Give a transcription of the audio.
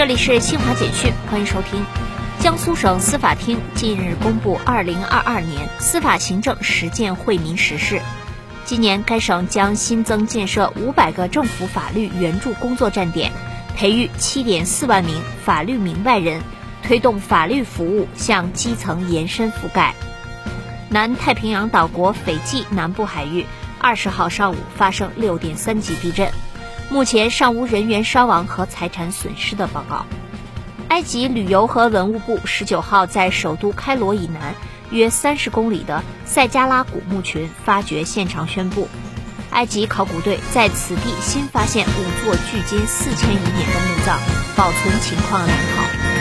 这里是新华简讯，欢迎收听。江苏省司法厅近日公布二零二二年司法行政实践惠民实事。今年该省将新增建设五百个政府法律援助工作站点，培育七点四万名法律明白人，推动法律服务向基层延伸覆盖。南太平洋岛国斐济南部海域二十号上午发生六点三级地震。目前尚无人员伤亡和财产损失的报告。埃及旅游和文物部十九号在首都开罗以南约三十公里的塞加拉古墓群发掘现场宣布，埃及考古队在此地新发现五座距今四千余年的墓葬，保存情况良好。